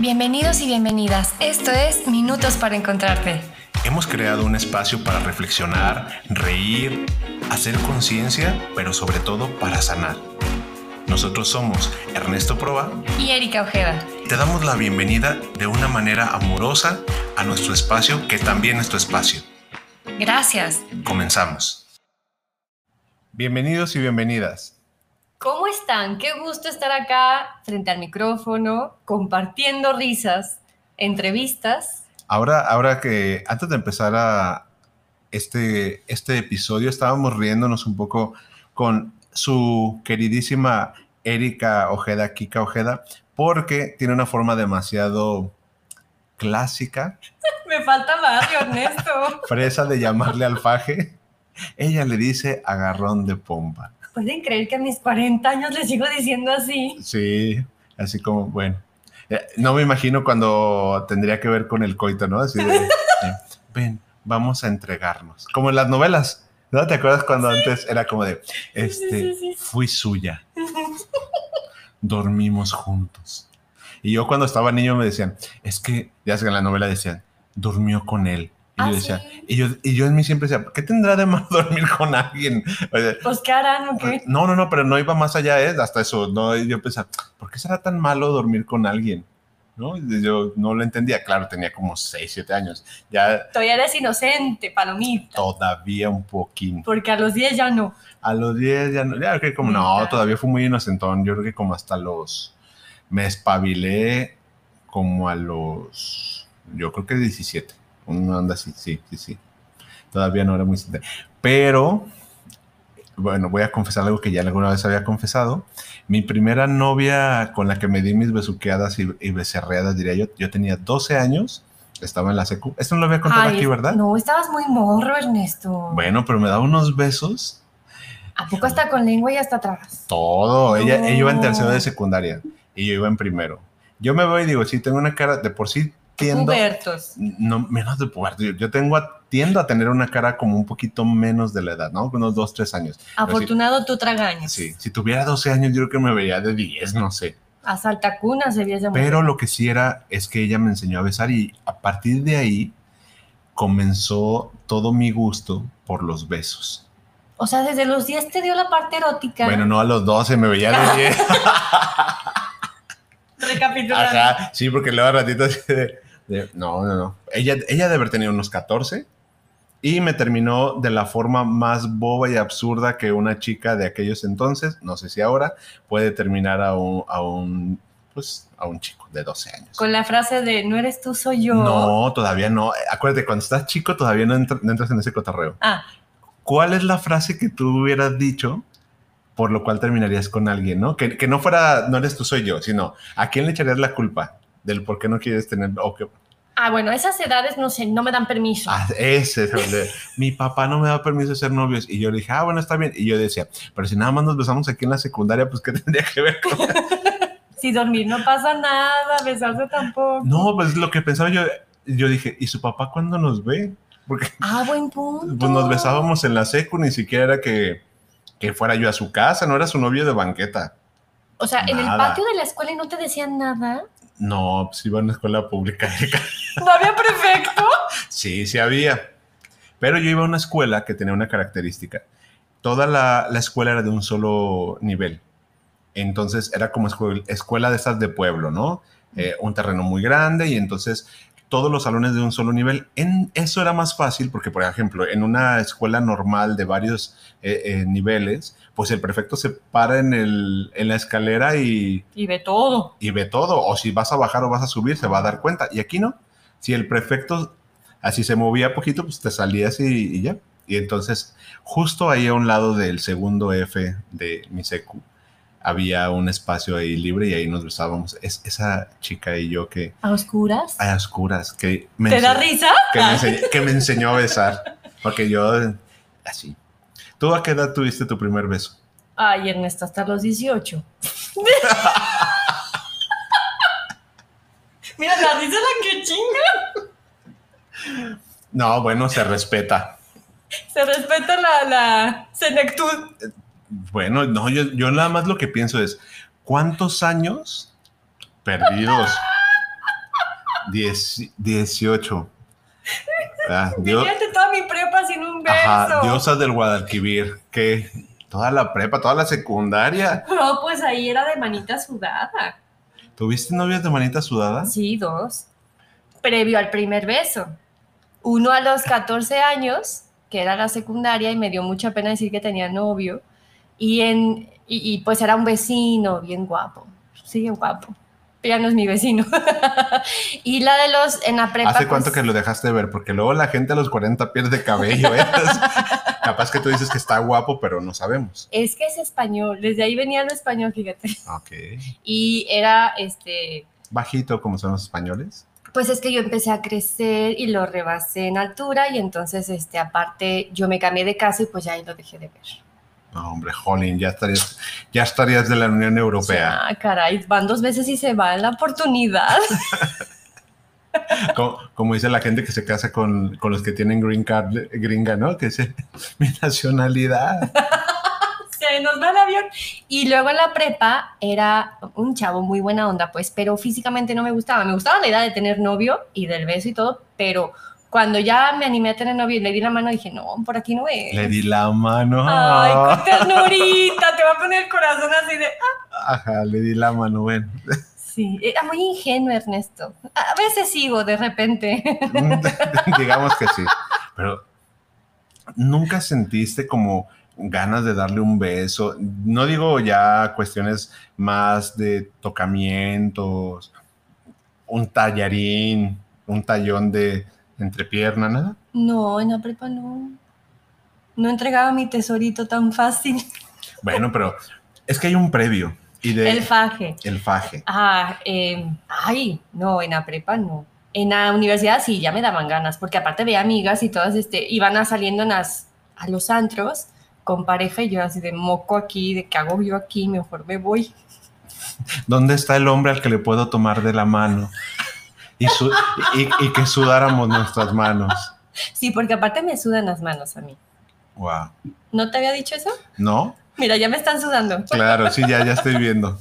Bienvenidos y bienvenidas. Esto es Minutos para Encontrarte. Hemos creado un espacio para reflexionar, reír, hacer conciencia, pero sobre todo para sanar. Nosotros somos Ernesto Proa y Erika Ojeda. Te damos la bienvenida de una manera amorosa a nuestro espacio, que también es tu espacio. Gracias. Comenzamos. Bienvenidos y bienvenidas. ¿Cómo están? Qué gusto estar acá frente al micrófono, compartiendo risas, entrevistas. Ahora, ahora que antes de empezar a este, este episodio, estábamos riéndonos un poco con su queridísima Erika Ojeda, Kika Ojeda, porque tiene una forma demasiado clásica. Me falta barrio, Ernesto. Fresa de llamarle alfaje. Ella le dice agarrón de pompa. ¿Pueden creer que a mis 40 años le sigo diciendo así? Sí, así como, bueno. Eh, no me imagino cuando tendría que ver con el coito, ¿no? Así de, eh, ven, vamos a entregarnos. Como en las novelas, ¿no? ¿Te acuerdas cuando antes era como de, este, fui suya. Dormimos juntos. Y yo cuando estaba niño me decían, es que, ya sé que en la novela decían, durmió con él. Y yo ah, y, yo, y yo en mí siempre decía, ¿qué tendrá de malo dormir con alguien? pues qué harán o? No, no, no, pero no iba más allá, ¿eh? Hasta eso, no, yo pensaba, ¿por qué será tan malo dormir con alguien? ¿No? yo no lo entendía, claro, tenía como 6, 7 años. Ya, Todavía eres inocente, palomita. Todavía un poquito. Porque a los 10 ya no. A los 10 ya no, ya creo que como, no, todavía fue muy inocentón, yo creo que como hasta los, me espabilé como a los, yo creo que 17 una onda así, sí, sí, sí. Todavía no era muy... Pero, bueno, voy a confesar algo que ya alguna vez había confesado. Mi primera novia con la que me di mis besuqueadas y, becerreadas, diría yo, yo tenía 12 años, estaba en la secu. Esto no lo había contado aquí, ¿verdad? No, estabas muy morro, Ernesto. Bueno, pero me daba unos besos. ¿A poco hasta con lengua y hasta atrás? Todo. Ella, ella iba en tercero de secundaria y yo iba en primero. Yo me voy y digo, sí, tengo una cara, de por sí tiendo, No, menos de pubertos. Yo tengo, tiendo a tener una cara como un poquito menos de la edad, ¿no? Unos dos, tres años. Afortunado tú tragañas. Sí, si tuviera 12 años yo creo que me vería de 10, no sé. A saltacunas se veía Pero lo que sí era es que ella me enseñó a besar y a partir de ahí comenzó todo mi gusto por los besos. O sea, desde los 10 te dio la parte erótica. Bueno, no a los 12, me veía de 10. Recapitulando. Ajá, sí, porque luego ratito así de no, no, no. Ella, ella debe haber tenido unos 14 y me terminó de la forma más boba y absurda que una chica de aquellos entonces, no sé si ahora, puede terminar a un, a un, pues, a un chico de 12 años. Con la frase de no eres tú, soy yo. No, todavía no. Acuérdate, cuando estás chico todavía no, entras en ese cotarreo. Ah. ¿Cuál es la frase que tú hubieras dicho por lo cual terminarías con alguien, ¿no? Que, que no fuera, no eres tú, soy yo, sino ¿a quién le echarías la culpa? del por qué no quieres tener o que Ah, bueno, esas edades no sé, no me dan permiso. Ah, ese es el de, mi papá no me da permiso de ser novios. Y yo le dije, ah, bueno, está bien. Y yo decía, pero si nada más nos besamos aquí en la secundaria, pues ¿qué tendría que ver con Si dormir no pasa nada, besarse tampoco. No, pues lo que pensaba yo, yo dije, ¿y su papá cuándo nos ve? Porque ah, buen punto. Pues nos besábamos en la secu, ni siquiera era que, que fuera yo a su casa, no era su novio de banqueta. O sea, en el patio de la escuela y no te decían nada. No, pues iba a una escuela pública. ¿No había prefecto? sí, sí había. Pero yo iba a una escuela que tenía una característica. Toda la, escuela era de un solo nivel. Entonces era como escuela, de estas de pueblo, ¿no? Eh, un terreno muy grande y entonces todos los salones de un solo nivel. En eso era más fácil porque, por ejemplo, en una escuela normal de varios eh, eh, niveles, pues el prefecto se para en, el, en la escalera y... Y ve todo. Y ve todo. O si vas a bajar o vas a subir, se va a dar cuenta. Y aquí no. Si el prefecto así se movía poquito, pues te salías y, y ya. Y entonces, justo ahí a un lado del segundo F de mi secu, había un espacio ahí libre y ahí nos besábamos. Es, esa chica y yo que... ¿A oscuras? A oscuras. Que me ¿Te da risa? Que me, enseñó, a besar. Porque yo, así. ¿Tú a qué edad tuviste tu primer beso? Ay, Ernesto, hasta los 18. Mira, la risa la que chinga. No, bueno, se respeta. Se respeta la, la senectud. Bueno, no, yo, nada más lo que pienso es, ¿cuántos años perdidos Dieci- 18. Ah, Dios- ajá, diosa del Guadalquivir. Que toda la prepa, toda la secundaria. No, pues ahí era de manita sudada. ¿Tuviste novias de manita sudada? Sí, dos. Previo al primer beso. Uno a los 14 años, que era la secundaria, y me dio mucha pena decir que tenía novio. Y, en, y, y, pues era un vecino bien guapo. Sí, guapo. Ya no es mi vecino. y la de los en la prepa. ¿Hace cuánto pues, que lo dejaste de ver? Porque luego la gente a los 40 pierde cabello. ¿eh? Capaz que tú dices que está guapo, pero no sabemos. Es que es español. Desde ahí venía lo español, fíjate. Ok. Y era este. Bajito como son los españoles. Pues es que yo empecé a crecer y lo rebasé en altura y entonces, este, aparte, yo me cambié de casa y pues ya ahí lo dejé de ver. No, hombre, jolín, ya estarías, ya estarías de la Unión Europea. Ah, caray, van dos veces y se va la oportunidad. Como, como dice la gente que se casa con, con los que tienen green card gringa, ¿no? Que es mi nacionalidad. se nos va el avión. Y luego en la prepa era un chavo muy buena onda, pues, pero físicamente no me gustaba. Me gustaba la idea de tener novio y del beso y todo, pero cuando ya me animé a tener novio y le di la mano, dije, no, por aquí no es. Le di la mano. Ay, qué ternurita, te va a poner el corazón así de... Ajá, le di la mano, ven. Sí, era muy ingenuo Ernesto. A veces sigo de repente. Digamos que sí. Pero nunca sentiste como ganas de darle un beso. No digo ya cuestiones más de tocamientos, un tallarín, un tallón de entrepierna, nada. No, en la prepa no. No entregaba mi tesorito tan fácil. Bueno, pero es que hay un previo. Y de El faje. el faje. Ah, eh, ay, no, en la prepa no. En la universidad sí, ya me daban ganas, porque aparte veía amigas y todas este, iban a saliendo en las, a los antros con pareja y yo así de moco aquí, de qué hago yo aquí, mejor me voy. ¿Dónde está el hombre al que le puedo tomar de la mano? Y, su- y- y que sudáramos nuestras manos. Sí, porque aparte me sudan las manos a mí. Wow. ¿No te había dicho eso? ¿No? Mira, ya me están sudando. Claro, sí, ya, ya estoy viendo.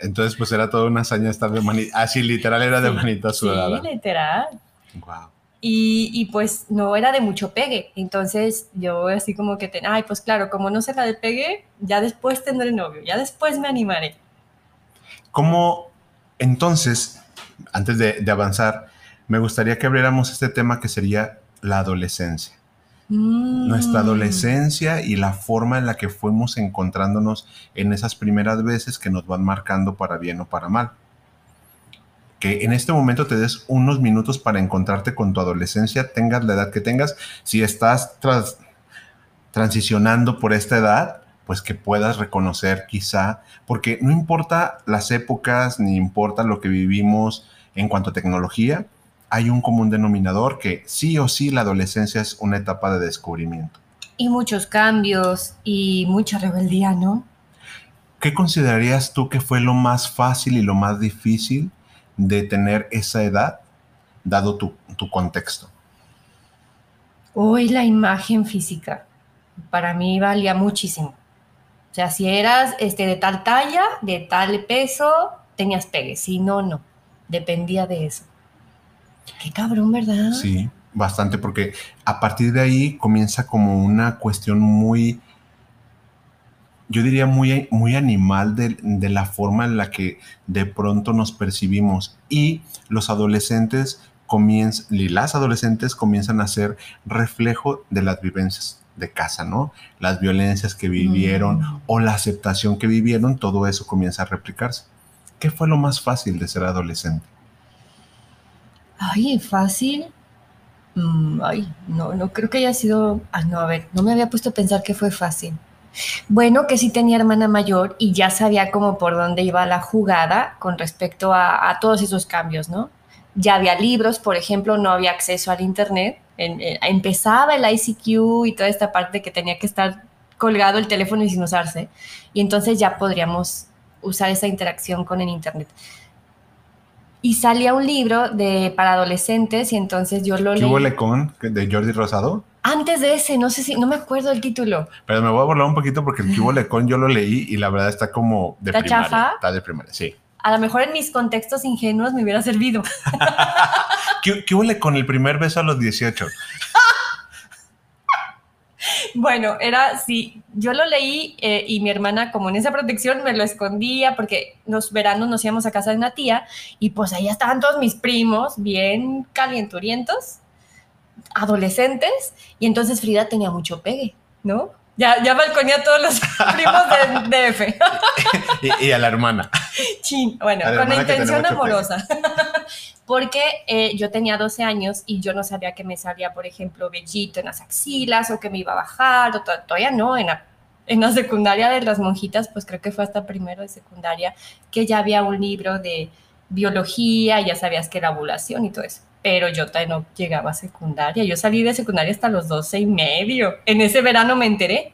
Entonces, pues era toda una hazaña estar de manita. Así, literal, era de Sí. manita sudada. Sí, literal. Wow. Y, y, pues no era de mucho pegue. Entonces yo así como que, ten, ay, pues claro, como no se la de pegue, ya después tendré novio, ya después me animaré. ¿Cómo, entonces, antes de, de avanzar, me gustaría que abriéramos este tema que sería la adolescencia. Mm. Nuestra adolescencia y la forma en la que fuimos encontrándonos en esas primeras veces que nos van marcando para bien o para mal. Que en este momento te des unos minutos para encontrarte con tu adolescencia, tengas la edad que tengas. Si estás tras- transicionando por esta edad, pues que puedas reconocer quizá, porque no importa las épocas, ni importa lo que vivimos en cuanto a tecnología, hay un común denominador que sí o sí la adolescencia es una etapa de descubrimiento. Y muchos cambios y mucha rebeldía, ¿no? ¿Qué considerarías tú que fue lo más fácil y lo más difícil de tener esa edad, dado tu, tu contexto? Hoy la imagen física para mí valía muchísimo. O sea, si eras este, de tal talla, de tal peso, tenías pegue. Si no, no. Dependía de eso. Qué cabrón, ¿verdad? Sí, bastante, porque a partir de ahí comienza como una cuestión muy, yo diría muy, muy animal de, de la forma en la que de pronto nos percibimos y los adolescentes comienzan, y las adolescentes comienzan a ser reflejo de las vivencias de casa, ¿no? Las violencias que vivieron Mm. o la aceptación que vivieron, todo eso comienza a replicarse. ¿Qué fue lo más fácil de ser adolescente? Ay, fácil. Mm, ay, no, no creo que haya sido. Ah, no, a ver, no me había puesto a pensar que fue fácil. Bueno, que sí tenía hermana mayor y ya sabía como por dónde iba la jugada con respecto a, todos esos cambios, ¿no? Ya había libros, por ejemplo, no había acceso al internet. Eh, empezaba el ICQ y toda esta parte que tenía que estar colgado el teléfono y sin usarse. Y entonces ya podríamos usar esa interacción con el internet. Y salía un libro de, para adolescentes y entonces yo lo ¿Qué leí. hubo Lecón de Jordi Rosado? Antes de ese, no sé si, no me acuerdo el título. Pero me voy a burlar un poquito porque el Cubo Lecón yo lo leí y la verdad está como de ¿Está primaria. chafa? Está de primaria, sí. a lo mejor en mis contextos ingenuos me hubiera servido. ¿Qué, qué huele con el primer beso a los 18? Bueno, era sí, yo lo leí eh, y mi hermana, como en esa protección, me lo escondía porque los veranos nos íbamos a casa de una tía y pues ahí estaban todos mis primos, bien calienturientos, adolescentes, y entonces Frida tenía mucho pegue, ¿no? Ya, ya balconía a todos los primos de DF. y, y a la hermana. Chin, bueno, la con la intención amorosa. Porque eh, yo tenía 12 años y yo no sabía que me salía, por ejemplo, vellito en las axilas o que me iba a bajar, o to- todavía no, en la, en la secundaria de las monjitas, pues creo que fue hasta primero de secundaria, que ya había un libro de biología, ya sabías que era ovulación y todo eso. Pero yo no llegaba a secundaria. Yo salí de secundaria hasta los 12 y medio. En ese verano me enteré.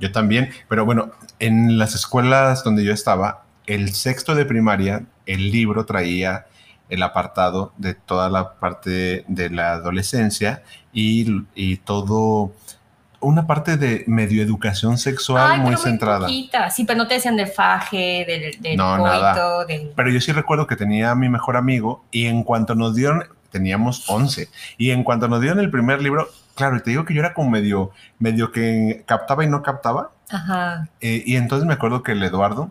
Yo también, pero bueno, en las escuelas donde yo estaba, el sexto de primaria, el libro traía el apartado de toda la parte de la adolescencia y, y todo, una parte de medio educación sexual Ay, muy pero centrada. poquita. Sí, pero no te decían del faje, del, del No, coito, nada. del... Pero yo sí recuerdo que tenía a mi mejor amigo y en cuanto nos dieron, teníamos 11, y en cuanto nos dieron el primer libro, claro, y te digo que yo era como medio, medio que captaba y no captaba, Ajá. eh, y entonces me acuerdo que el Eduardo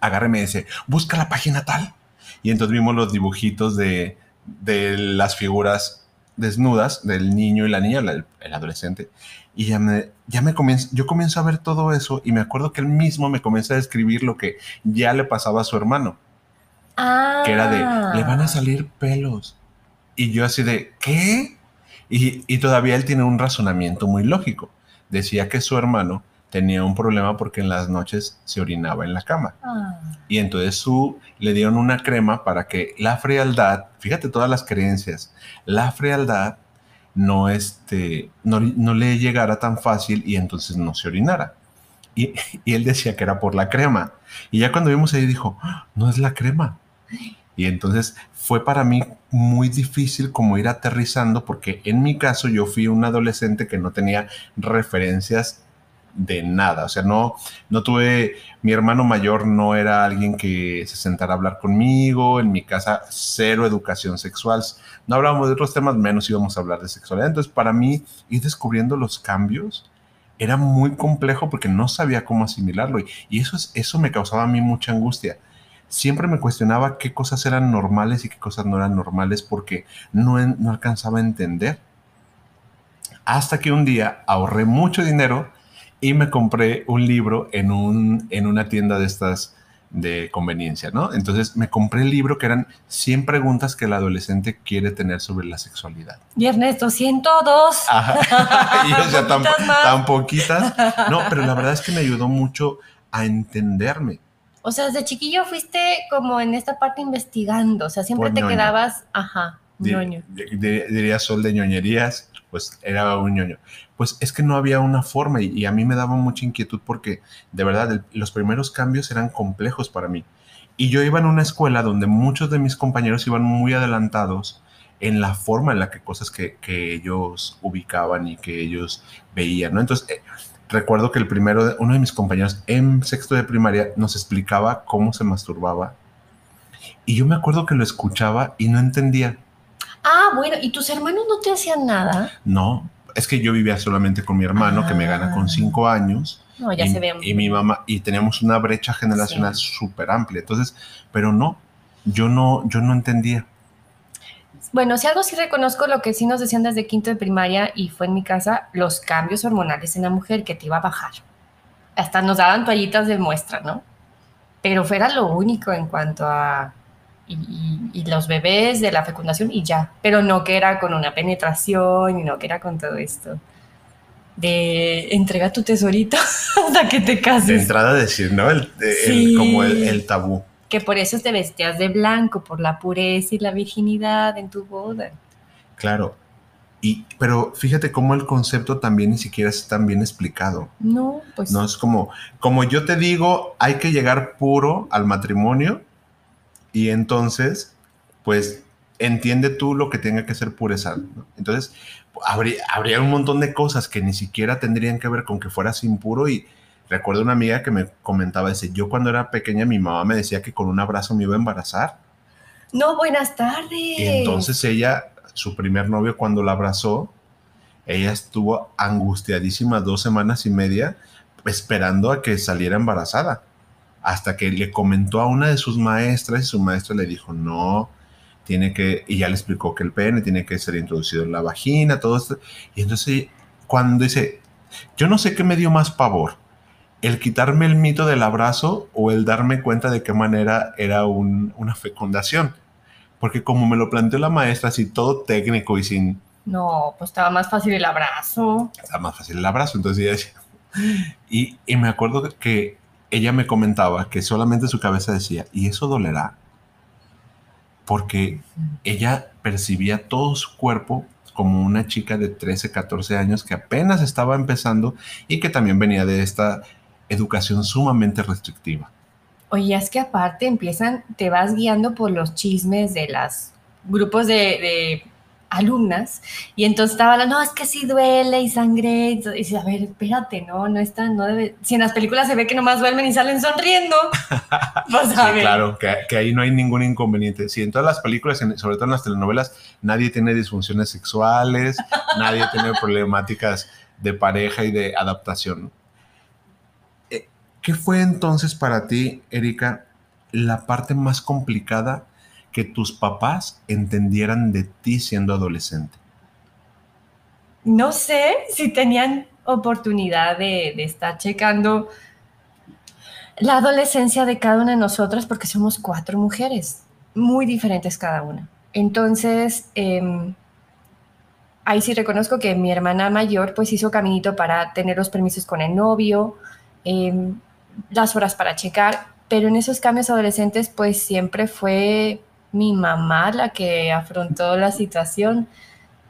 agarra y me dice, busca la página tal, y entonces vimos los dibujitos de, de las figuras desnudas del niño y la niña, el, el adolescente, y ya me, ya me comienzo, yo comienzo a ver todo eso y me acuerdo que él mismo me comienza a describir lo que ya le pasaba a su hermano Ah. que era de, le van a salir pelos. Y yo así de, ¿qué? Y, y todavía él tiene un razonamiento muy lógico. Decía que su hermano tenía un problema porque en las noches se orinaba en la cama. Ah. Y entonces su, le dieron una crema para que la frialdad, fíjate todas las creencias, la frialdad no, este, no, no le llegara tan fácil y entonces no se orinara. Y, y él decía que era por la crema. Y ya cuando vimos ahí dijo, "Ah, no es la crema. Y entonces fue para mí muy difícil como ir aterrizando porque en mi caso yo fui un adolescente que no tenía referencias de nada. O sea, no, no tuve, mi hermano mayor no era alguien que se sentara a hablar conmigo, en mi casa cero educación sexual, no hablábamos de otros temas, menos íbamos a hablar de sexualidad. Entonces, para mí, ir descubriendo los cambios era muy complejo porque no sabía cómo asimilarlo y, eso, es, eso me causaba a mí mucha angustia. Siempre me cuestionaba qué cosas eran normales y qué cosas no eran normales porque no, no alcanzaba a entender. Hasta que un día ahorré mucho dinero y me compré un libro en, un, en una tienda de estas de conveniencia, ¿no? Entonces me compré el libro que eran 100 preguntas que el adolescente quiere tener sobre la sexualidad. Y Ernesto, 102. Ajá. y o sea, tan, Poquitas más. tan poquitas. No, pero la verdad es que me ayudó mucho a entenderme. O sea, desde chiquillo fuiste como en esta parte investigando. O sea, siempre Por te quedabas, ajá, ñoño. di- di- diría Sol de ñoñerías, pues era un ñoño. Pues es que no había una forma y, a mí me daba mucha inquietud porque de verdad los primeros cambios eran complejos para mí. Y yo iba en una escuela donde muchos de mis compañeros iban muy adelantados en la forma en la que cosas que, que ellos ubicaban y que ellos veían, ¿no? Entonces, eh, recuerdo que el primero, de- uno de mis compañeros en sexto de primaria nos explicaba cómo se masturbaba. Y yo me acuerdo que lo escuchaba y no entendía. Ah, bueno, ¿y tus hermanos no te hacían nada? No, es que yo vivía solamente con mi hermano, que me gana Ah. con cinco años. No, ya y, se ve. y mi mamá, y teníamos una brecha generacional súper amplia. Entonces, pero no, yo no, yo no entendía. Bueno, si algo sí reconozco, lo que sí nos decían desde quinto de primaria y fue en mi casa, los cambios hormonales en la mujer que te iba a bajar. Hasta nos daban toallitas de muestra, ¿no? Pero fuera lo único en cuanto a... Y, los bebés de la fecundación y ya. Pero no que era con una penetración y no que era con todo esto. De entrega tu tesorito hasta que te De cases. entrada decir, ¿no? El, el- Sí. como el, el tabú. Que por eso te vestías de blanco, por la pureza y la virginidad en tu boda. Claro. Y, pero fíjate cómo el concepto también ni siquiera es tan bien explicado. No, pues No es como, como yo te digo, hay que llegar puro al matrimonio y entonces, pues, entiende tú lo que tenga que ser pureza. ¿no? Entonces, habría, habría un montón de cosas que ni siquiera tendrían que ver con que fueras impuro y Recuerdo una amiga que me comentaba, dice, yo cuando era pequeña mi mamá me decía que con un abrazo me iba a embarazar. No, buenas tardes. Y entonces ella, su primer novio cuando la abrazó, ella estuvo angustiadísima dos semanas y media esperando a que saliera embarazada. Hasta que le comentó a una de sus maestras y su maestra le dijo, no, tiene que, y ya le explicó que el pene tiene que ser introducido en la vagina, todo esto. Y entonces cuando dice, yo no sé qué me dio más pavor, el quitarme el mito del abrazo o el darme cuenta de qué manera era una fecundación. Porque como me lo planteó la maestra, así todo técnico y sin... No, pues estaba más fácil el abrazo. Estaba más fácil el abrazo, entonces ella decía... Y, y me acuerdo que ella me comentaba que solamente su cabeza decía, ¿y eso dolerá? Porque ella percibía todo su cuerpo como una chica de 13, 14 años que apenas estaba empezando y que también venía de esta educación sumamente restrictiva. Oye, es que aparte empiezan, te vas guiando por los chismes de los grupos de, alumnas y entonces estaba hablando, no, es que sí duele y sangre, y dices, a ver, espérate, no, no está, no debe, si en las películas se ve que nomás duermen y salen sonriendo, pues sí, claro, que, que, ahí no hay ningún inconveniente. Si en todas las películas, sobre todo en las telenovelas, nadie tiene disfunciones sexuales, nadie tiene problemáticas de pareja y de adaptación. ¿Qué fue entonces para ti, Erika, la parte más complicada que tus papás entendieran de ti siendo adolescente? No sé si tenían oportunidad de, estar checando la adolescencia de cada una de nosotras porque somos cuatro mujeres, muy diferentes cada una. Entonces, em, ahí sí reconozco que mi hermana mayor pues hizo caminito para tener los permisos con el novio, em, las horas para checar, pero en esos cambios adolescentes pues siempre fue mi mamá la que afrontó la situación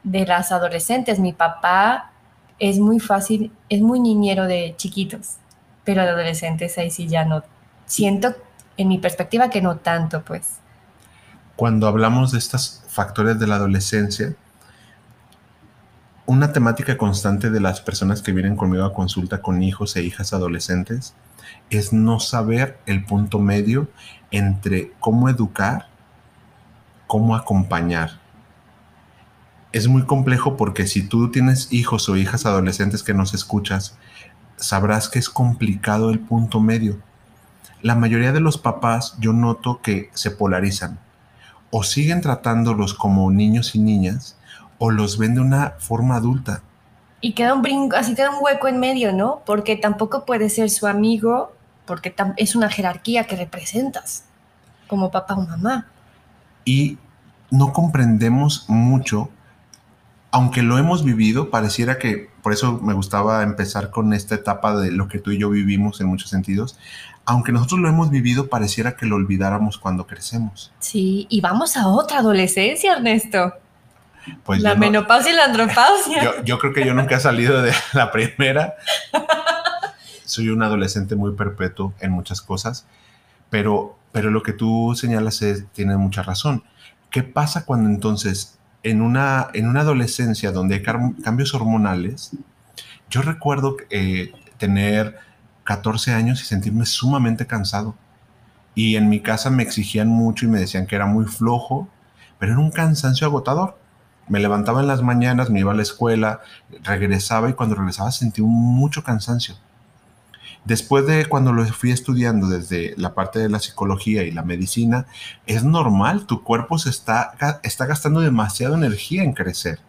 de las adolescentes. Mi papá es muy fácil, es muy niñero de chiquitos, pero de adolescentes ahí sí ya no. Siento en mi perspectiva que no tanto, pues. Cuando hablamos de estos factores de la adolescencia, una temática constante de las personas que vienen conmigo a consulta con hijos e hijas adolescentes es no saber el punto medio entre cómo educar, cómo acompañar. Es muy complejo porque si tú tienes hijos o hijas adolescentes que nos escuchas, sabrás que es complicado el punto medio. La mayoría de los papás yo noto que se polarizan. O siguen tratándolos como niños y niñas o los ven de una forma adulta. Y queda un brinco, así queda un hueco en medio, ¿no? Porque tampoco puede ser su amigo porque es una jerarquía que representas como papá o mamá. Y no comprendemos mucho, aunque lo hemos vivido, pareciera que, por eso me gustaba empezar con esta etapa de lo que tú y yo vivimos en muchos sentidos, aunque nosotros lo hemos vivido, pareciera que lo olvidáramos cuando crecemos. Sí, y vamos a otra adolescencia, Ernesto. Pues la menopausia y la andropausia. Yo, yo, creo que yo nunca he salido de la primera soy un adolescente muy perpetuo en muchas cosas, pero, pero lo que tú señalas tiene mucha razón. ¿Qué pasa cuando entonces en una, en una adolescencia donde hay cambios hormonales, yo recuerdo eh, tener 14 años y sentirme sumamente cansado. Y en mi casa me exigían mucho y me decían que era muy flojo, pero era un cansancio agotador. Me levantaba en las mañanas, me iba a la escuela, regresaba y cuando regresaba sentí mucho cansancio. Después de cuando lo fui estudiando desde la parte de la psicología y la medicina, es normal, tu cuerpo se está, está gastando demasiada energía en crecer.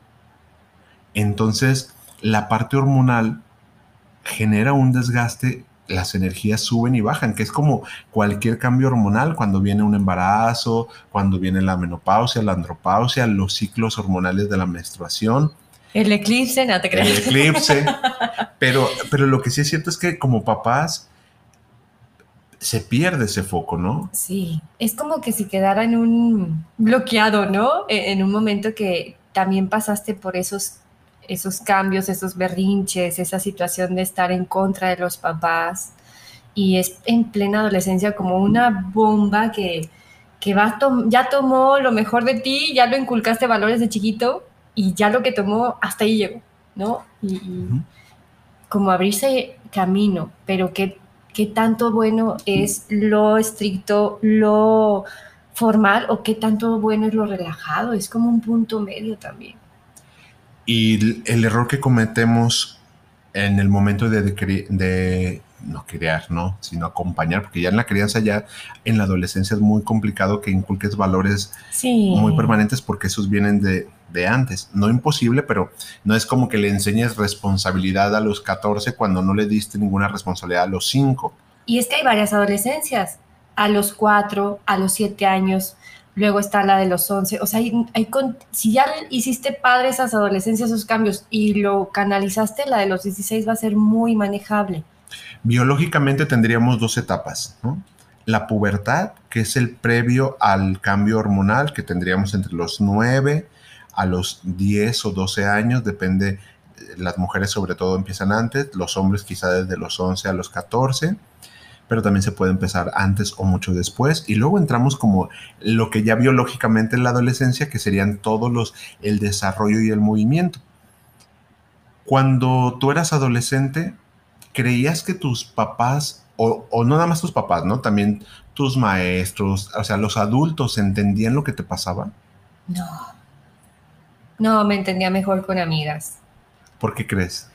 Entonces, la parte hormonal genera un desgaste, las energías suben y bajan, que es como cualquier cambio hormonal, cuando viene un embarazo, cuando viene la menopausia, la andropausia, los ciclos hormonales de la menstruación el eclipse, no te creas. El eclipse. Pero, pero lo que sí es cierto es que como papás se pierde ese foco, ¿no? Sí, es como que si quedara en un bloqueado, ¿no? E, en un momento que también pasaste por esos, esos cambios, esos berrinches, esa situación de estar en contra de los papás y es en plena adolescencia como una bomba que, que va ya tomó lo mejor de ti, ya lo inculcaste valores de chiquito y ya lo que tomó hasta ahí llegó, ¿no? Y, como abrirse camino, pero qué, qué tanto bueno es lo estricto, lo formal o qué tanto bueno es lo relajado. Es como un punto medio también. Y el error que cometemos en el momento de, de, no criar, ¿no? Sino acompañar, porque ya en la crianza, ya en la adolescencia es muy complicado que inculques valores muy permanentes porque esos vienen de, de, antes. No imposible, pero no es como que le enseñes responsabilidad a los 14 cuando no le diste ninguna responsabilidad a los 5. Y es que hay varias adolescencias, a los 4, a los 7 años, luego está la de los 11, o sea, hay, si ya hiciste padre esas adolescencias, esos cambios y lo canalizaste, la de los 16 va a ser muy manejable. Biológicamente tendríamos dos etapas, ¿no? La pubertad, que es el previo al cambio hormonal que tendríamos entre los 9 a los 10 o 12 años, depende, las mujeres sobre todo empiezan antes, los hombres quizá desde los 11 a los 14 pero también se puede empezar antes o mucho después. Y luego entramos como lo que ya biológicamente en la adolescencia, que serían todos los, el desarrollo y el movimiento. Cuando tú eras adolescente, ¿creías que tus papás, o, o no nada más tus papás, ¿no? También tus maestros, o sea, los adultos entendían lo que te pasaba? No. No, me entendía mejor con amigas. ¿Por qué crees?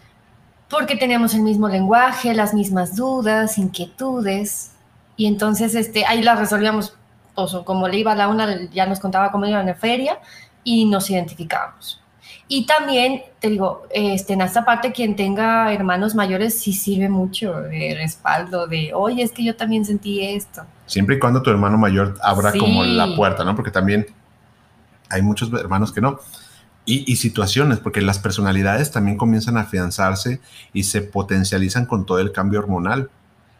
porque teníamos el mismo lenguaje, las mismas dudas, inquietudes, y entonces este, ahí las resolvíamos, o como le iba a la una, ya nos contaba cómo iba en la feria, y nos identificábamos. Y también, te digo, este, en esta parte, quien tenga hermanos mayores sí sirve mucho de respaldo, de, oye, es que yo también sentí esto. Siempre y cuando tu hermano mayor abra como la puerta, ¿no? Porque también hay muchos hermanos que no. Y, situaciones, porque las personalidades también comienzan a afianzarse y se potencializan con todo el cambio hormonal.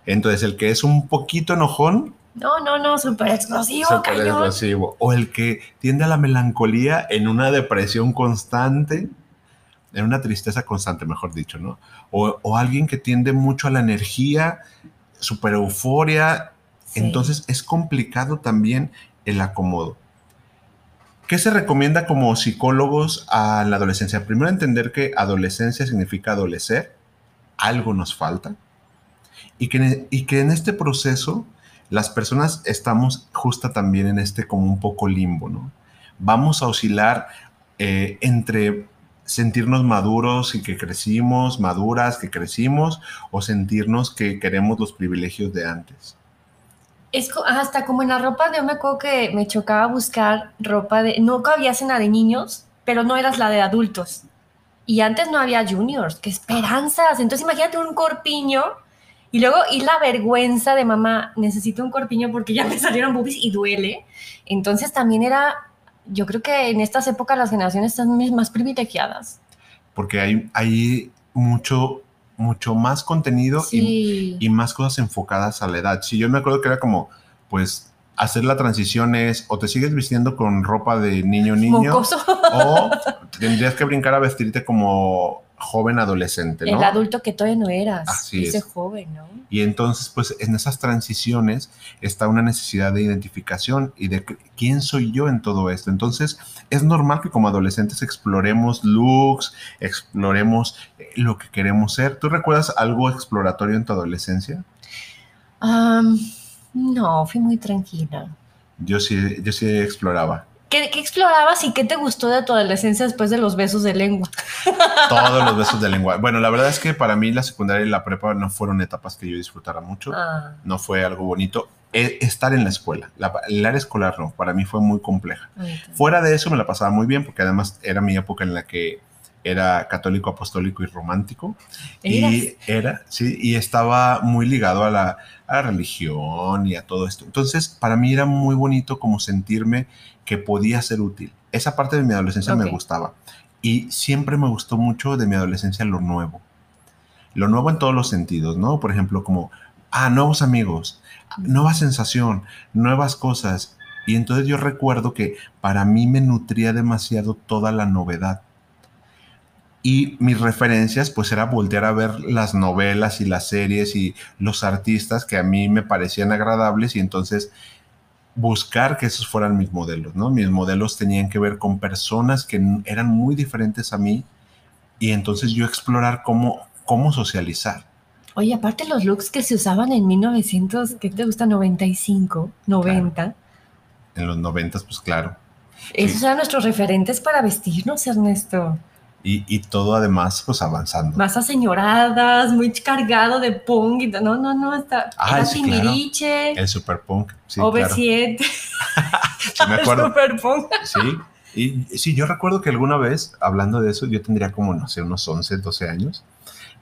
Entonces, el que es un poquito enojón. No, no, no, súper explosivo. Explosivo. O el que tiende a la melancolía en una depresión constante, en una tristeza constante, mejor dicho, ¿no? O, o alguien que tiende mucho a la energía, súper euforia. Entonces, es complicado también el acomodo. ¿Qué se recomienda como psicólogos a la adolescencia? Primero entender que adolescencia significa adolecer, algo nos falta, y que, y que en este proceso las personas estamos justa también en este como un poco limbo, ¿no? Vamos a oscilar eh, entre sentirnos maduros y que crecimos, maduras que crecimos, o sentirnos que queremos los privilegios de antes es hasta como en la ropa, yo me acuerdo que me chocaba buscar ropa de, no había cena de niños, pero no eras la de adultos. Y antes no había juniors, qué esperanzas. Entonces imagínate un corpiño y luego y la vergüenza de mamá, necesito un corpiño porque ya me salieron boobies y duele. Entonces también era, yo creo que en estas épocas las generaciones están más privilegiadas. Porque hay, hay mucho mucho más contenido y, más cosas enfocadas a la edad. Si yo me acuerdo que era como, pues, hacer la transición es o te sigues vistiendo con ropa de niño niño o tendrías que brincar a vestirte como joven adolescente, ¿no? El adulto que todavía no eras, Así ese joven, ¿no? Y entonces, pues en esas transiciones está una necesidad de identificación y de quién soy yo en todo esto. Entonces, es normal que como adolescentes exploremos looks, exploremos eh, lo que queremos ser. ¿Tú recuerdas algo exploratorio en tu adolescencia? no, fui muy tranquila. Yo sí, yo sí exploraba. ¿Qué, explorabas y qué te gustó de tu adolescencia después de los besos de lengua? Todos los besos de lengua. Bueno, la verdad es que para mí la secundaria y la prepa no fueron etapas que yo disfrutara mucho. Ah. No fue algo bonito. E, estar en la escuela, la, el área escolar no, para mí fue muy compleja. Fuera de eso me la pasaba muy bien porque además era mi época en la que era católico, apostólico y romántico. Y era, sí, y estaba muy ligado a la, a la, religión y a todo esto. Entonces, para mí era muy bonito como sentirme que podía ser útil. Esa parte de mi adolescencia me gustaba. Y siempre me gustó mucho de mi adolescencia lo nuevo. Lo nuevo en todos los sentidos, ¿no? Por ejemplo, como, ah, nuevos amigos, nueva sensación, nuevas cosas. Y entonces yo recuerdo que para mí me nutría demasiado toda la novedad. Y mis referencias, pues era voltear a ver las novelas y las series y los artistas que a mí me parecían agradables y entonces buscar que esos fueran mis modelos, ¿no? Mis modelos tenían que ver con personas que eran muy diferentes a mí y entonces yo explorar cómo, cómo socializar. Oye, aparte los looks que se usaban en 1900, ¿qué te gusta? 95, 90. En los 90, pues claro. Esos eran nuestros referentes para vestirnos, Ernesto. Y, y, todo además, pues avanzando. Más aseñoradas, muy cargado de punk. Y, no, no, no, está. Ah, sí, claro. El super punk. Sí, OV7. sí, me acuerdo. super punk. sí. Y sí, yo recuerdo que alguna vez, hablando de eso, yo tendría como, no sé, unos 11, 12 años.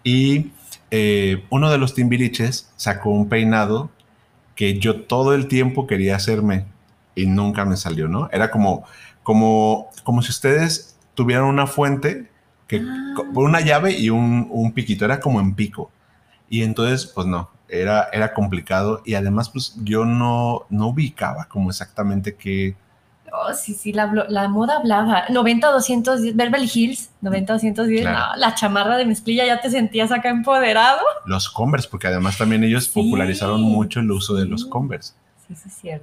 Y eh, uno de los timbiriches sacó un peinado que yo todo el tiempo quería hacerme y nunca me salió, ¿no? Era como, como, como si ustedes tuvieran una fuente que ah. una llave y un, piquito, era como en pico. Y entonces, pues no, era, era complicado y además, pues yo no, no ubicaba como exactamente qué. Oh, sí, sí, la, la moda hablaba. 90, 210, Beverly Hills, 90, 210, no, la chamarra de mezclilla ya te sentías acá empoderado. Los Converse, porque además también ellos popularizaron mucho el uso de los Converse.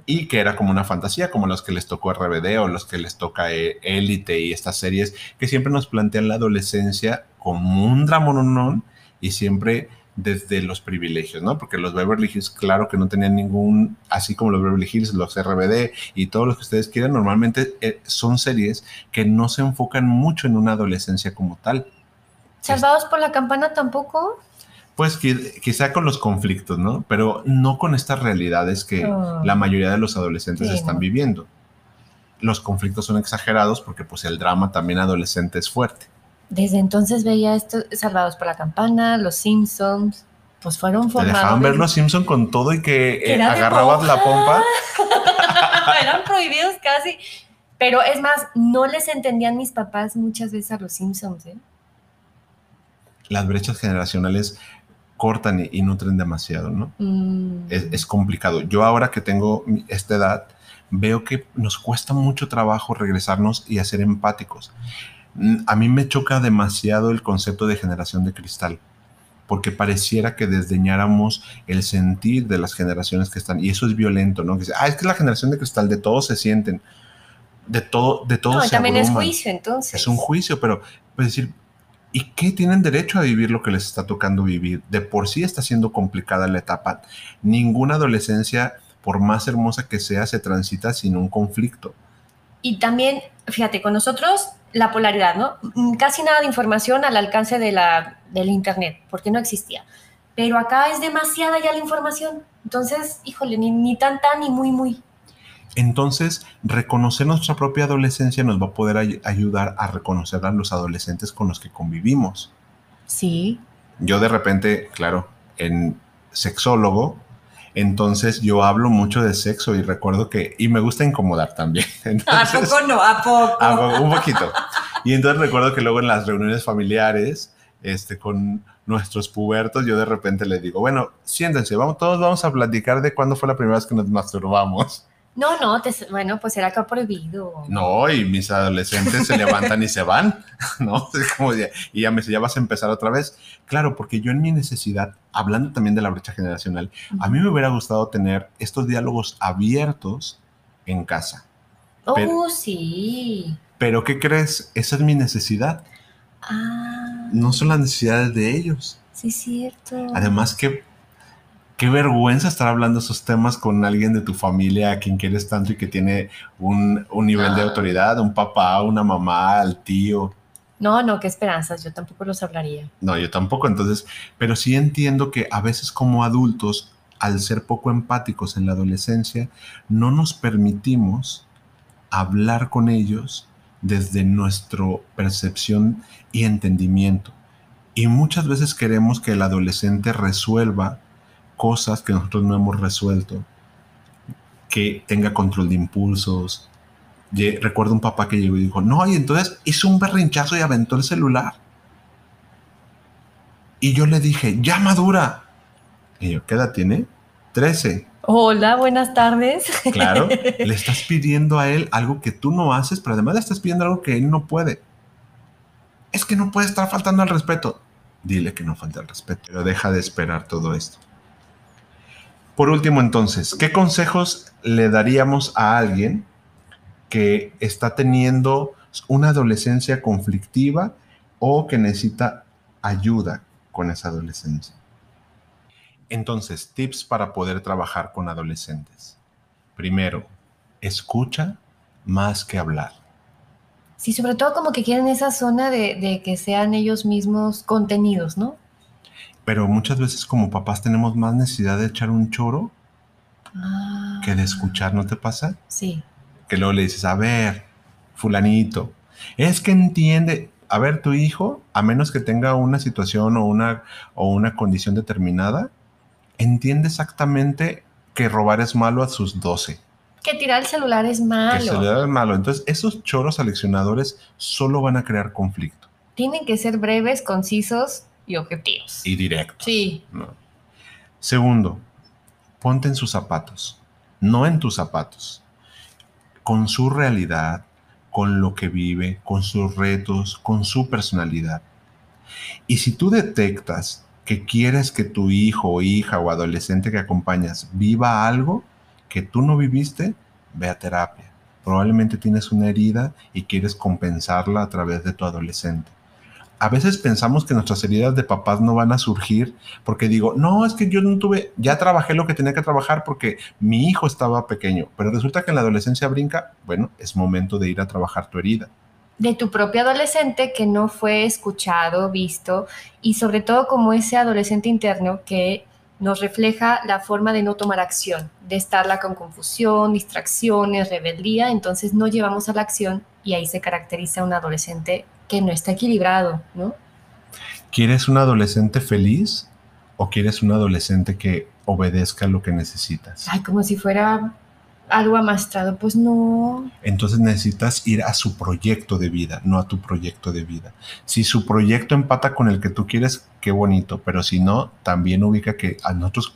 Y que era como una fantasía, como los que les tocó RBD o los que les toca Élite y estas series que siempre nos plantean la adolescencia como un dramonón y siempre desde los privilegios, ¿no? Porque los Beverly Hills, claro que no tenían ningún, así como los Beverly Hills, los RBD y todos los que ustedes quieran, normalmente eh, son series que no se enfocan mucho en una adolescencia como tal. ¿Salvados por la campana tampoco? Pues quizá con los conflictos, ¿no? Pero no con estas realidades que oh. la mayoría de los adolescentes están viviendo. Los conflictos son exagerados porque pues el drama también adolescente es fuerte. Desde entonces veía esto, Salvados por la Campana, Los Simpsons, pues fueron formados. Te dejaban ver Los Simpsons con todo y que eh, agarrabas la pompa. Eran prohibidos casi. Pero es más, no les entendían mis papás muchas veces a Los Simpsons, ¿eh? Las brechas generacionales cortan y, nutren demasiado, ¿no? Mm. Es, complicado. Yo ahora que tengo esta edad, veo que nos cuesta mucho trabajo regresarnos y hacer empáticos. A mí me choca demasiado el concepto de generación de cristal, porque pareciera que desdeñáramos el sentir de las generaciones que están, y eso es violento, ¿no? Que ah, es que la generación de cristal de todos se sienten, de todo, de todo. No, también es juicio, entonces. Es un juicio, pero, pues decir, ¿Y qué tienen derecho a vivir lo que les está tocando vivir? De por sí está siendo complicada la etapa. Ninguna adolescencia, por más hermosa que sea, se transita sin un conflicto. Y también, fíjate, con nosotros la polaridad, ¿no? Mm, casi nada de información al alcance de la, del Internet, porque no existía. Pero acá es demasiada ya la información. Entonces, híjole, ni, ni tan tan ni muy muy. Entonces, reconocer nuestra propia adolescencia nos va a poder ayudar a reconocer a los adolescentes con los que convivimos. Sí. Yo de repente, claro, en sexólogo, entonces yo hablo mucho de sexo y recuerdo que, y me gusta incomodar también. ¿A poco no? ¿A poco? un poquito. Y entonces recuerdo que luego en las reuniones familiares, este, con nuestros pubertos, yo de repente les digo, bueno, siéntense, vamos, todos vamos a platicar de cuándo fue la primera vez que nos masturbamos. No, no, bueno, pues era acá prohibido. No, y mis adolescentes se levantan y se van, ¿no? como y ya me dice, ya vas a empezar otra vez. Claro, porque yo en mi necesidad, hablando también de la brecha generacional, a mí me hubiera gustado tener estos diálogos abiertos en casa. Oh, sí. Pero ¿qué crees? Esa es mi necesidad. Ah. No son las necesidades de ellos. Sí, cierto. Además que qué vergüenza estar hablando esos temas con alguien de tu familia a quien quieres tanto y que tiene un, nivel de ah. autoridad, un papá, una mamá, al tío. No, no, qué esperanzas, yo tampoco los hablaría. No, yo tampoco, entonces, pero sí entiendo que a veces como adultos, al ser poco empáticos en la adolescencia, no nos permitimos hablar con ellos desde nuestra percepción y entendimiento. Y muchas veces queremos que el adolescente resuelva cosas que nosotros no hemos resuelto, que tenga control de impulsos. recuerdo un papá que llegó y dijo, no, y entonces hizo un berrinchazo y aventó el celular. Y yo le dije, ya madura. Y yo, ¿qué edad tiene? 13. Hola, buenas tardes. Claro, le estás pidiendo a él algo que tú no haces, pero además le estás pidiendo algo que él no puede. Es que no puede estar faltando al respeto. Dile que no falta al respeto, pero deja de esperar todo esto. Por último, entonces, ¿qué consejos le daríamos a alguien que está teniendo una adolescencia conflictiva o que necesita ayuda con esa adolescencia? Entonces, tips para poder trabajar con adolescentes. Primero, escucha más que hablar. Sí, sobre todo como que quieren esa zona de, de que sean ellos mismos contenidos, ¿no? Pero muchas veces como papás tenemos más necesidad de echar un choro Ah, que de escuchar, ¿no te pasa? Sí. Que luego le dices, a ver, fulanito, es que entiende, a ver, tu hijo, a menos que tenga una situación o una, o una condición determinada, entiende exactamente que robar es malo a sus 12. Que tirar el celular es Que malo. se le da malo. Entonces, esos choros aleccionadores solo van a crear conflicto Tienen que ser breves, concisos y objetivos. y directos. Sí. ¿no? Segundo, ponte en sus zapatos, no en tus zapatos, con su realidad, con lo que vive, con sus retos, con su personalidad. Y si tú detectas que quieres que tu hijo o hija o adolescente que acompañas viva algo que tú no viviste, ve a terapia. Probablemente tienes una herida y quieres compensarla a través de tu adolescente a veces pensamos que nuestras heridas de papás no van a surgir porque digo, no, es que yo no tuve, ya trabajé lo que tenía que trabajar porque mi hijo estaba pequeño, pero resulta que en la adolescencia brinca, bueno, es momento de ir a trabajar tu herida. De tu propio adolescente que no fue escuchado, visto y sobre todo como ese adolescente interno que nos refleja la forma de no tomar acción, de estarla con confusión, distracciones, rebeldía, entonces no llevamos a la acción y ahí se caracteriza un adolescente que no está equilibrado, ¿no? ¿Quieres un adolescente feliz o quieres un adolescente que obedezca lo que necesitas? Ay, como si fuera algo amastrado, pues no. Entonces necesitas ir a su proyecto de vida, no a tu proyecto de vida. Si su proyecto empata con el que tú quieres, qué bonito, pero si no, también ubica que a nosotros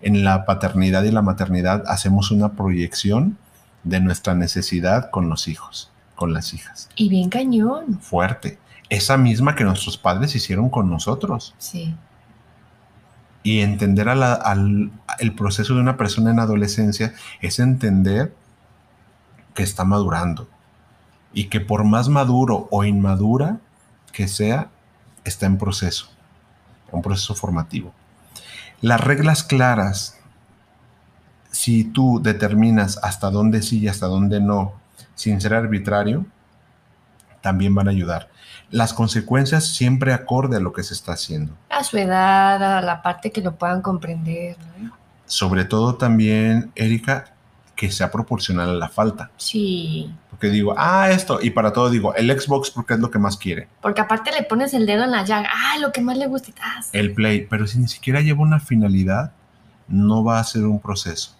en la paternidad y la maternidad hacemos una proyección de nuestra necesidad con los hijos, con las hijas. Y bien cañón. Fuerte. Esa misma que nuestros padres hicieron con nosotros. Sí. Y entender al el proceso de una persona en adolescencia es entender que está madurando. Y que por más maduro o inmadura que sea, está en proceso. Un proceso formativo. Las reglas claras, si tú determinas hasta dónde sí y hasta dónde no, sin ser arbitrario, también van a ayudar. Las consecuencias siempre acorde a lo que se está haciendo. A su edad, a la parte que lo puedan comprender, ¿no? sobre todo también, Erika, que sea proporcional a la falta. Sí. Porque digo, ah, esto, y para todo digo, el Xbox porque es lo que más quiere, Porque aparte le pones el dedo en la llaga. Ah, lo que más le gusta el Play, pero si ni siquiera lleva una finalidad, no va a ser un proceso.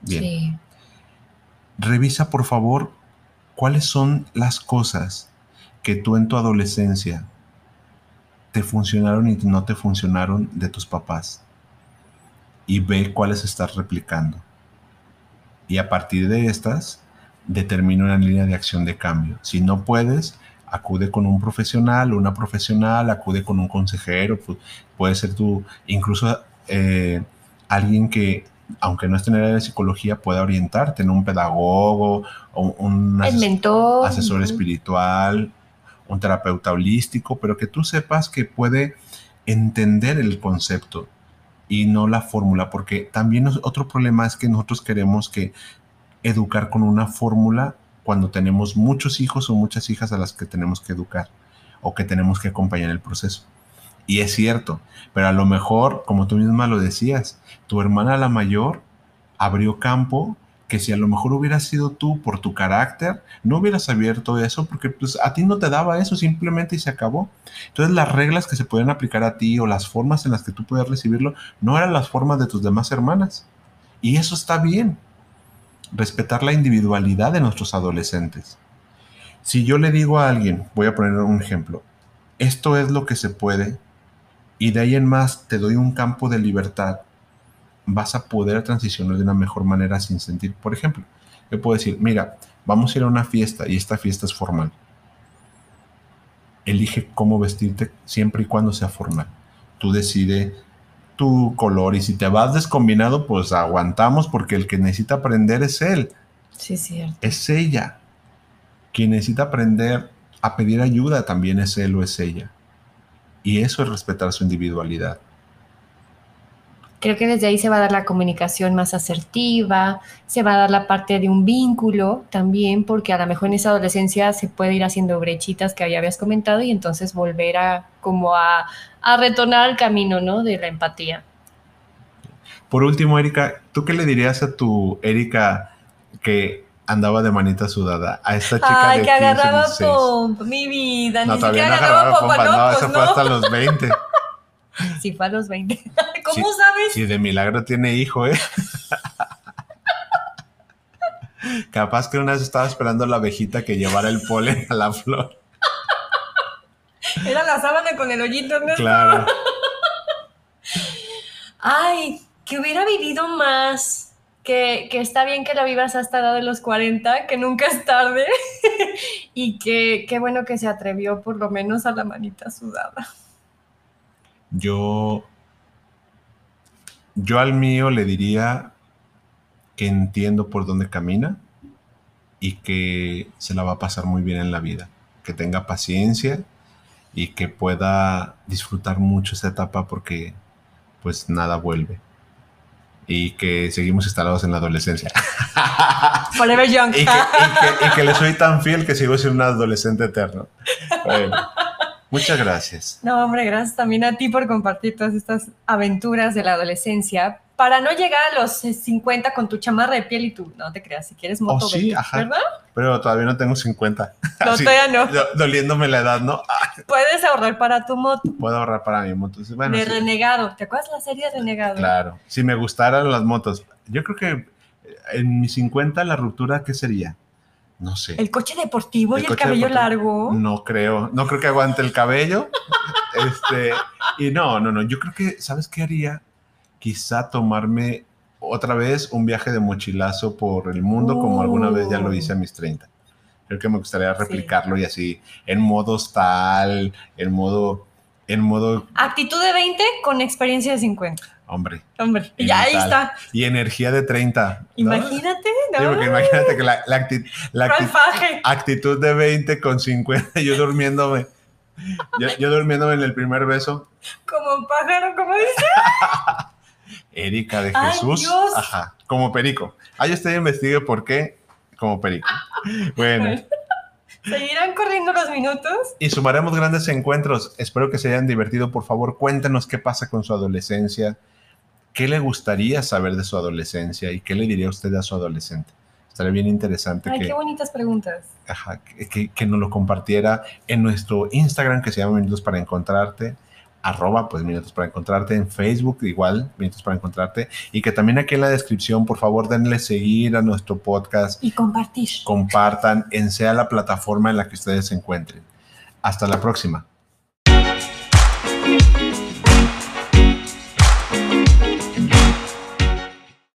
Bien, Sí. revisa por favor cuáles son las cosas que tú en tu adolescencia te funcionaron y no te funcionaron de tus papás. Y ve cuáles estás replicando. Y a partir de estas, determina una línea de acción de cambio. Si no puedes, acude con un profesional, una profesional, acude con un consejero, pu- puede ser tú, incluso eh, alguien que, aunque no esté en el área de psicología, pueda orientarte, en un pedagogo o un El ases- mentor. asesor espiritual, un terapeuta holístico, pero que tú sepas que puede entender el concepto y no la fórmula, porque también otro problema es que nosotros queremos que educar con una fórmula cuando tenemos muchos hijos o muchas hijas a las que tenemos que educar o que tenemos que acompañar el proceso. Y es cierto, pero a lo mejor, como tú misma lo decías, tu hermana la mayor abrió campo que si a lo mejor hubieras sido tú por tu carácter, no hubieras abierto eso porque pues a ti no te daba eso simplemente y se acabó. Entonces las reglas que se pueden aplicar a ti o las formas en las que tú puedes recibirlo no eran las formas de tus demás hermanas. Y eso está bien. Respetar la individualidad de nuestros adolescentes. Si yo le digo a alguien, voy a poner un ejemplo, esto es lo que se puede y de ahí en más te doy un campo de libertad, vas a poder transicionar de una mejor manera sin sentir. Por ejemplo, yo puedo decir, mira, vamos a ir a una fiesta y esta fiesta es formal. Elige cómo vestirte siempre y cuando sea formal. Tú decides tu color y si te vas descombinado, pues aguantamos porque el que necesita aprender es él, Sí, es cierto. es ella. Quien necesita aprender a pedir ayuda también es él o es ella. Y eso es respetar su individualidad. Creo que desde ahí se va a dar la comunicación más asertiva, se va a dar la parte de un vínculo también, porque a lo mejor en esa adolescencia se puede ir haciendo brechitas que ya habías comentado y entonces volver a como a, a retornar al camino, ¿no? De la empatía. Por último, Erika, ¿tú qué le dirías a tu Erika que andaba de manita sudada a esta chica Ay, de que 15, agarraba 16? pomp, mi vida, No, ni todavía siquiera no agarraba agarraba pompa, pompa, no, no, pues eso fue no. hasta los 20. Sí, fue a los 20. ¿Cómo sabes? Si de milagro tiene hijo, ¿eh? Capaz que una vez estaba esperando la abejita que llevara el polen a la flor. Era la sábana con el hoyito, ¿no? Claro. Ay, que hubiera vivido más. Que, que está bien que la vivas hasta la edad de los 40, que nunca es tarde. y que qué bueno que se atrevió por lo menos a la manita sudada. Yo. Yo al mío le diría que entiendo por dónde camina y que se la va a pasar muy bien en la vida. Que tenga paciencia y que pueda disfrutar mucho esa etapa porque pues nada vuelve. Y que seguimos instalados en la adolescencia. Forever Young. y, que, y que- y que le soy tan fiel que sigo siendo un adolescente eterno. Bueno, muchas gracias. No, hombre, gracias también a ti por compartir todas estas aventuras de la adolescencia. Para no llegar a los 50 con tu chamarra de piel y tú, no te creas, si quieres moto, Oh, sí, ajá. ¿verdad? Pero todavía no tengo 50. No, Así, todavía no. do- Doliéndome la edad, ¿no? Ah, Puedes ahorrar para tu moto. Puedo ahorrar para mi moto. Bueno, de sí, Renegado. ¿Te acuerdas la serie de Renegado? claro. Si me gustaran las motos, yo creo que eh, en mis 50 la ruptura, ¿qué sería? No sé. El coche deportivo El y el cabello largo. No creo, no creo que aguante el cabello. este, y no, no, no, yo creo que, ¿sabes qué haría? Quizá tomarme otra vez un viaje de mochilazo por el mundo, como alguna vez ya lo hice a mis 30. Creo que me gustaría replicarlo y así, en modo hostal, en modo, en modo, Actitud de 20 con experiencia de 50. hombre, Hombre, ya ahí está. y energía de 30. ¿no? Imagínate, ¿no? Sí, porque imagínate que la, la acti- la acti- Rafaje. actitud de 20 con 50, yo durmiéndome. Yo, yo durmiéndome en el primer beso. Como un pájaro, como dice. Erika de Ay, Jesús. Dios. Ajá, como perico. Ahí usted investigue por qué como perico. Bueno, Seguirán corriendo los minutos. y sumaremos grandes encuentros. Espero que se hayan divertido. Por favor, cuéntenos qué pasa con su adolescencia. ¿Qué le gustaría saber de su adolescencia y qué le diría usted a su adolescente? Estaría bien interesante Ay, que, qué bonitas preguntas. ajá, que, que- que nos lo compartiera en nuestro Instagram que se llama Minutos para Encontrarte, arroba pues Minutos para Encontrarte, en Facebook igual, Minutos para Encontrarte, y que también aquí en la descripción, por favor, denle seguir a nuestro podcast, Y compartir. compartan en sea la plataforma en la que ustedes se encuentren. Hasta la próxima.